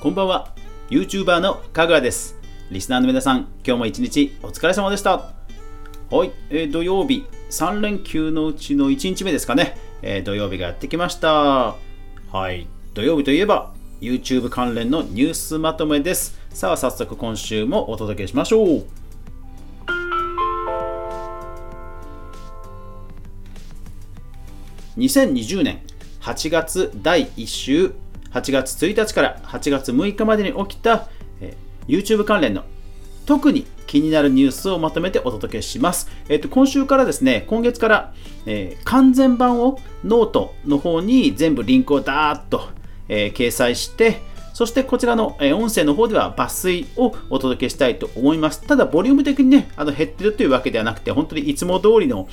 こんばんは。YouTuber のかぐわです。リスナーの皆さん今日も一日お疲れ様でした。はい、えー、土曜日。3連休のうちの1日目ですかね、えー、土曜日がやってきました。はい土曜日といえば YouTube 関連のニュースまとめです。さあ早速今週もお届けしましょう。2020年8月第1週8月1日から8月6日までに起きた、え、YouTube 関連の特に気になるニュースをまとめてお届けします。えっ、と、今週からですね、今月から、えー、完全版をノートの方に全部リンクをダーッと、えー、掲載して、そしてこちらの、え音声の方では抜粋をお届けしたいと思います。ただ、ボリューム的にね、あの減ってるというわけではなくて、本当にいつも通りの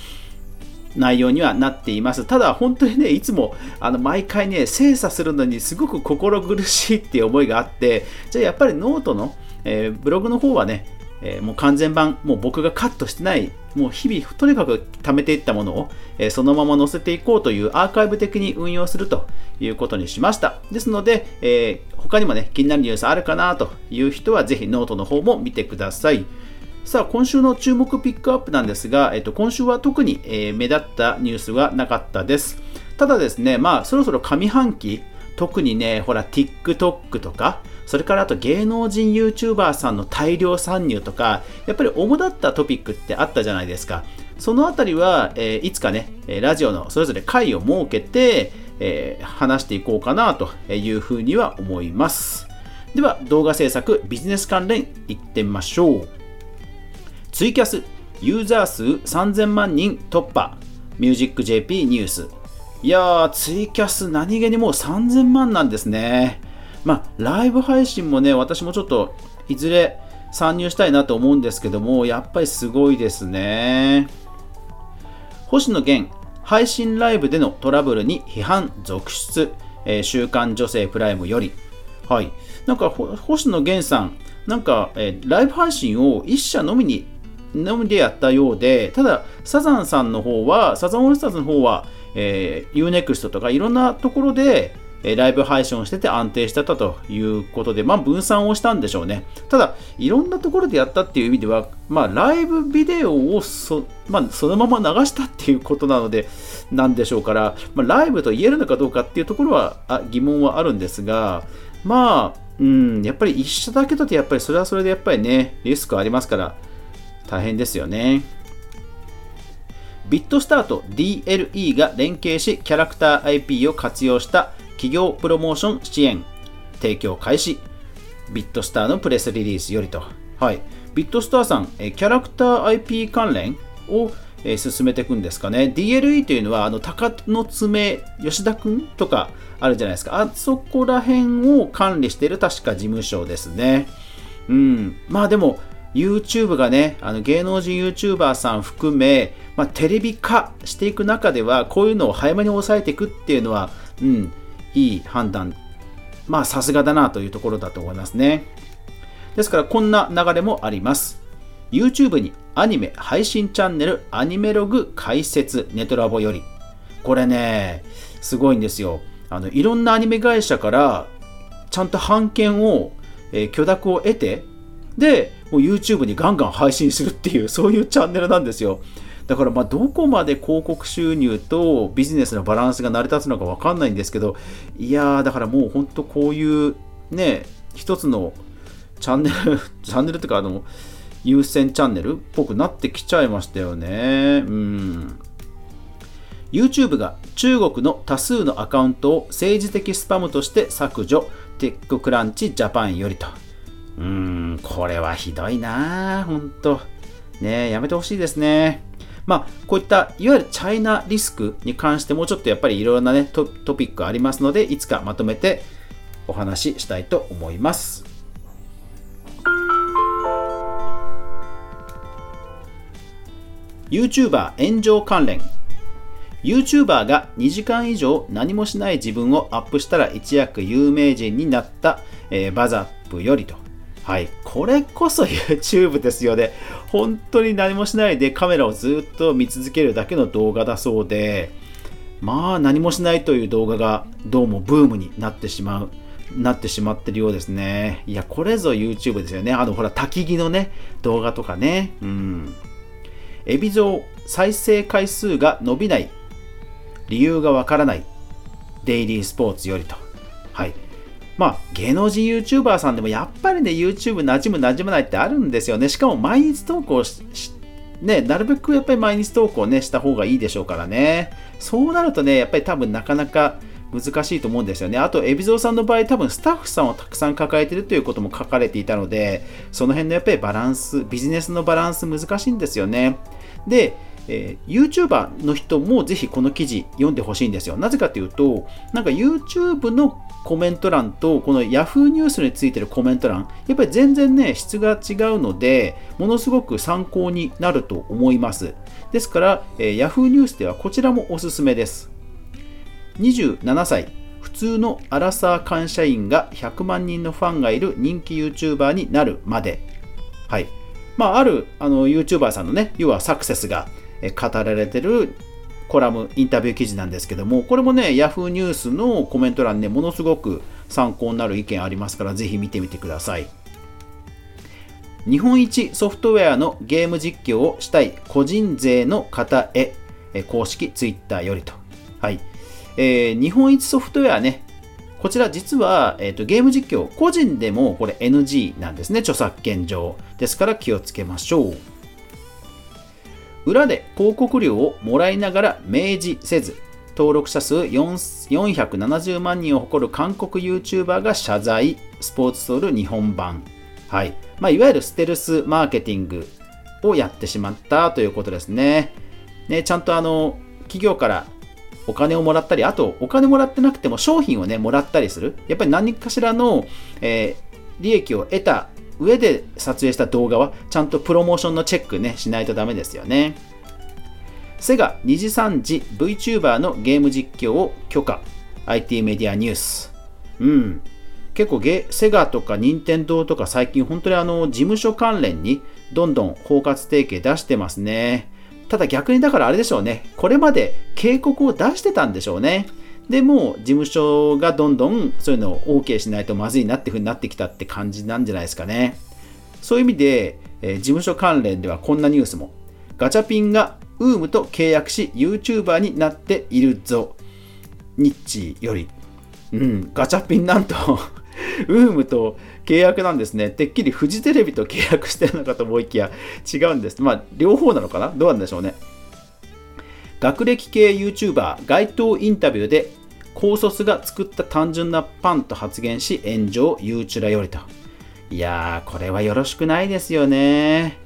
内容にはなっています。ただ、本当にね、いつも、あの、毎回ね、精査するのにすごく心苦しいっていう思いがあって、じゃあやっぱりノートの、えー、ブログの方はね、えー、もう完全版、もう僕がカットしてない、もう日々、とにかく貯めていったものを、えー、そのまま載せていこうというアーカイブ的に運用するということにしました。ですので、えー、他にもね、気になるニュースあるかなという人は、ぜひノートの方も見てください。さあ、今週の注目ピックアップなんですが、えっと、今週は特に、え、目立ったニュースはなかったです。ただですね、まあ、そろそろ上半期、特にね、ほら、TikTok とか、それからあと芸能人 YouTuber さんの大量参入とか、やっぱり主だったトピックってあったじゃないですか。そのあたりは、えー、いつかね、ラジオのそれぞれ回を設けて、えー、話していこうかなというふうには思います。では、動画制作、ビジネス関連いってみましょう。ツイキャスユーザー数3000万人突破。ミュージック JP ニュース。いやーツイキャス何気にもう3000万なんですね。まあライブ配信もね私もちょっといずれ参入したいなと思うんですけどもやっぱりすごいですね。星野源配信ライブでのトラブルに批判続出、えー、週刊女性プライムより。はい。なんか、星野源さん、なんか、えー、ライブ配信を一社のみにのみでやったようで、ただ、サザンさんの方は、サザンオールスターズの方は、えー、UNEXT とかいろんなところで、えライブ配信をしてて安定してたということで、まあ、分散をしたんでしょうね。ただ、いろんなところでやったっていう意味では、まあ、ライブビデオをそ,、まあ、そのまま流したっていうことなので、なんでしょうから、まあ、ライブと言えるのかどうかっていうところはあ疑問はあるんですが、まあ、うん、やっぱり一緒だけだと、やっぱりそれはそれでやっぱりね、リスクありますから、大変ですよね。ビットスターと DLE が連携し、キャラクター IP を活用した企業プロモーション支援、提供開始。ビットスターのプレスリリースよりと。はい。ビットスターさん、えキャラクター IP 関連を進めていくんですかね。DLE というのは、あの、鷹の爪、吉田くんとかあるじゃないですか。あそこら辺を管理している確か事務所ですね。うん。まあでも、YouTube がね、あの芸能人 YouTuber さん含め、まあ、テレビ化していく中では、こういうのを早めに抑えていくっていうのは、うん、いい判断。まあ、さすがだなというところだと思いますね。ですから、こんな流れもあります。YouTube にアニメ配信チャンネルアニメログ解説ネトラボより。これね、すごいんですよ。あのいろんなアニメ会社からちゃんと版権を、えー、許諾を得てで、もう YouTube にガンガン配信するっていう、そういうチャンネルなんですよ。だからまどこまで広告収入とビジネスのバランスが成り立つのかわかんないんですけど、いやー、だからもう本当こういうね、一つのチャンネル、チャンネルっていうかあの、優先チャンネルっぽくなってきちゃいましたよね。うん。YouTube が中国の多数のアカウントを政治的スパムとして削除、テッククランチジャパンよりと。うーん、これはひどいなほんと。ねやめてほしいですね。まあ、こういったいわゆるチャイナリスクに関してもちょっとやっぱりいろいろなねトピックありますので、いつかまとめてお話ししたいと思います。YouTuber 炎上関連 YouTuber が2時間以上何もしない自分をアップしたら一躍有名人になった、えー、バザップよりとはい。これこそ YouTube ですよね。本当に何もしないでカメラをずっと見続けるだけの動画だそうで、まあ何もしないという動画がどうもブームになってしまうなってしまってるようですね。いや、これぞ YouTube ですよね。あの、ほら、焚き木のね、動画とかね。うん。エビゾウ再生回数が伸びない。理由がわからない。デイリースポーツよりと。はい。まあ、芸能人 YouTuber さんでもやっぱりね、YouTube 馴染む馴染まないってあるんですよね。しかも毎日投稿し、ね、なるべくやっぱり毎日投稿ね、した方がいいでしょうからね。そうなるとね、やっぱり多分なかなか難しいと思うんですよね。あと、海老蔵さんの場合、多分スタッフさんをたくさん抱えてるということも書かれていたので、その辺のやっぱりバランス、ビジネスのバランス難しいんですよね。で、えー、YouTuber の人もぜひこの記事読んでほしいんですよ。なぜかというと、なんか YouTube のコメント欄とこの Yahoo ニュースについてるコメント欄、やっぱり全然ね、質が違うので、ものすごく参考になると思います。ですから、えー、Yahoo ニュースではこちらもおすすめです。27歳、普通のアラサー会社員が100万人のファンがいる人気 YouTuber になるまで。はい。まあ、あるあの YouTuber さんのね、要はサクセスが語られてるコラム、インタビュー記事なんですけども、これもね、Yahoo ニュースのコメント欄ね、ものすごく参考になる意見ありますから、ぜひ見てみてください。日本一ソフトウェアのゲーム実況をしたい個人税の方へ、公式 Twitter よりと。はい。えー、日本一ソフトウェアね、こちら実は、えーと、ゲーム実況、個人でもこれ NG なんですね、著作権上。ですから気をつけましょう。裏で広告料をもらいながら明示せず、登録者数470万人を誇る韓国 YouTuber が謝罪、スポーツソウル日本版。はい。まあ、いわゆるステルスマーケティングをやってしまったということですね。ね、ちゃんとあの、企業からお金をもらったり、あとお金もらってなくても商品をね、もらったりする。やっぱり何かしらの、えー、利益を得た上で撮影した動画は、ちゃんとプロモーションのチェックね、しないとダメですよね。セガ2次3次 VTuber のゲーム実況を許可。IT メディアニュース。うん。結構ゲセガとか任天堂とか最近本当にあの事務所関連にどんどん包括提携出してますね。ただ逆にだからあれでしょうね。これまで警告を出してたんでしょうね。でも、事務所がどんどんそういうのを OK しないとまずいなっていう風になってきたって感じなんじゃないですかね。そういう意味で、えー、事務所関連ではこんなニュースも。ガチャピンが UM と契約し YouTuber になっているぞ。ニッチより。うん、ガチャピンなんと UM と契約なんですね。てっきりフジテレビと契約してるのかと思いきや違うんです。まあ、両方なのかな？どうなんでしょうね。学歴系 YouTuber 街頭インタビューで高卒が作った単純なパンと発言し炎上ユーチュラよりと。いやー、これはよろしくないですよね。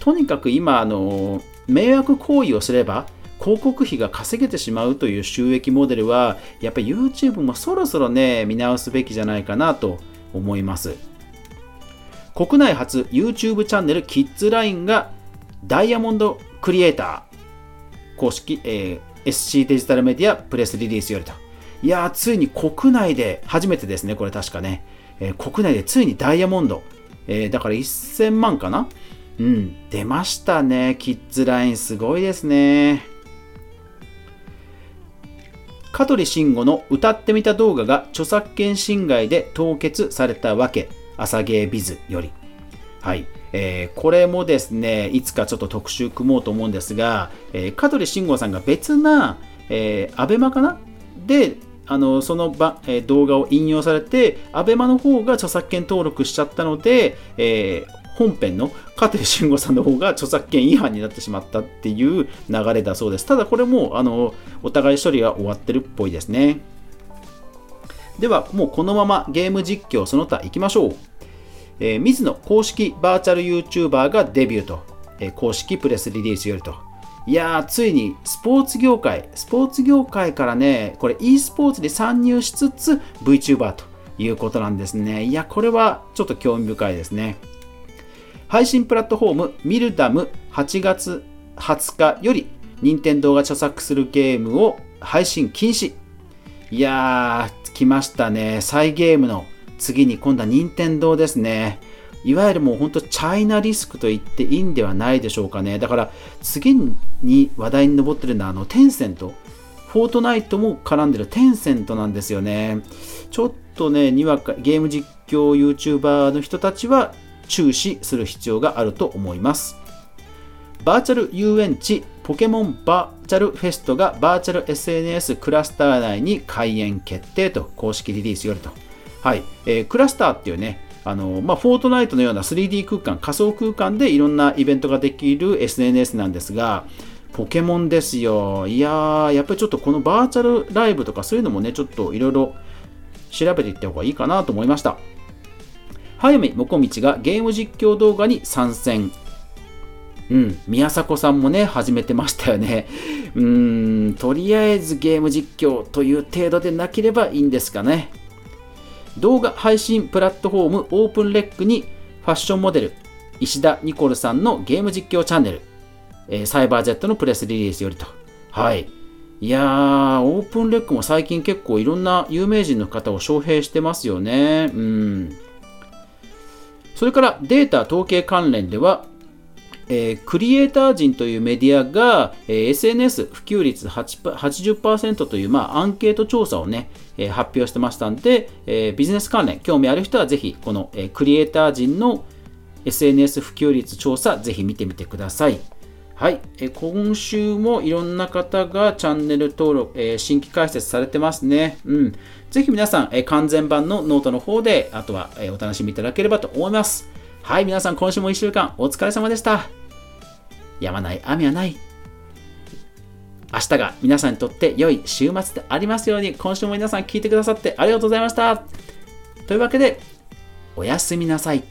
とにかく今、あの、迷惑行為をすれば広告費が稼げてしまうという収益モデルは、やっぱり YouTube もそろそろね、見直すべきじゃないかなと思います。国内初 YouTube チャンネルキッズラインがダイヤモンドクリエイター公式、えー、SC デジタルメディアプレスリリースよりと。いやー、ついに国内で、初めてですね、これ確かね。えー、国内でついにダイヤモンド。えー、だから1000万かな？うん、出ましたね。キッズラインすごいですね。香取慎吾の歌ってみた動画が著作権侵害で凍結されたわけ、朝芸ビズより。はい。えー、これもですね、いつかちょっと特集組もうと思うんですが、えー、香取慎吾さんが別な、えー、アベマかな？で、あのそのば、えー、動画を引用されて、アベマの方が著作権登録しちゃったので、えー、本編の香取慎吾さんの方が著作権違反になってしまったっていう流れだそうです。ただこれもあのお互い処理は終わってるっぽいですね。ではもうこのままゲーム実況その他行きましょう。えー、水野公式バーチャル YouTuber がデビューと、えー、公式プレスリリースよりと。いやー、ついにスポーツ業界、スポーツ業界からね、これ e スポーツに参入しつつ VTuber ということなんですね。いや、これはちょっと興味深いですね。配信プラットフォームミルダム8月20日より任天堂が著作するゲームを配信禁止。いやー、来ましたね。サイゲームの次に今度は任天堂ですね。いわゆるもう本当チャイナリスクと言っていいんではないでしょうかね。だから次に話題に上ってるのはあのテンセント。フォートナイトも絡んでるテンセントなんですよね。ちょっとね、にわかゲーム実況 YouTuber の人たちは注視する必要があると思います。バーチャル遊園地ポケモンバーチャルフェストがバーチャル SNS クラスター内に開園決定と公式リリースよりと。はい、えー、クラスターっていうね、あのまあ、フォートナイトのような 3D 空間、仮想空間でいろんなイベントができる SNS なんですが、ポケモンですよ。いやー、やっぱりちょっとこのバーチャルライブとかそういうのもね、ちょっといろいろ調べていった方がいいかなと思いました。早見もこみちがゲーム実況動画に参戦。うん、宮迫さんもね、始めてましたよね。うーん、とりあえずゲーム実況という程度でなければいいんですかね。動画配信プラットフォームオープンレックにファッションモデル石田ニコルさんのゲーム実況チャンネル、えー、サイバージェットのプレスリリースよりと。はい。いやー、オープンレックも最近結構いろんな有名人の方を招聘してますよね。うん。それからデータ統計関連では、えー、クリエイター人というメディアが、えー、SNS 普及率80%という、まあ、アンケート調査をね、えー、発表してましたんで、えビジネス関連、興味ある人はぜひ、この、えクリエイター人の SNS 普及率調査、ぜひ見てみてください。はい、え今週もいろんな方がチャンネル登録、え新規開設されてますね。うん。ぜひ皆さん、え完全版のノートの方で、あとは、えお楽しみいただければと思います。はい、皆さん今週も1週間お疲れ様でした。やまない雨はない。明日が皆さんにとって良い週末でありますように、今週も皆さん聞いてくださってありがとうございました。というわけで、おやすみなさい。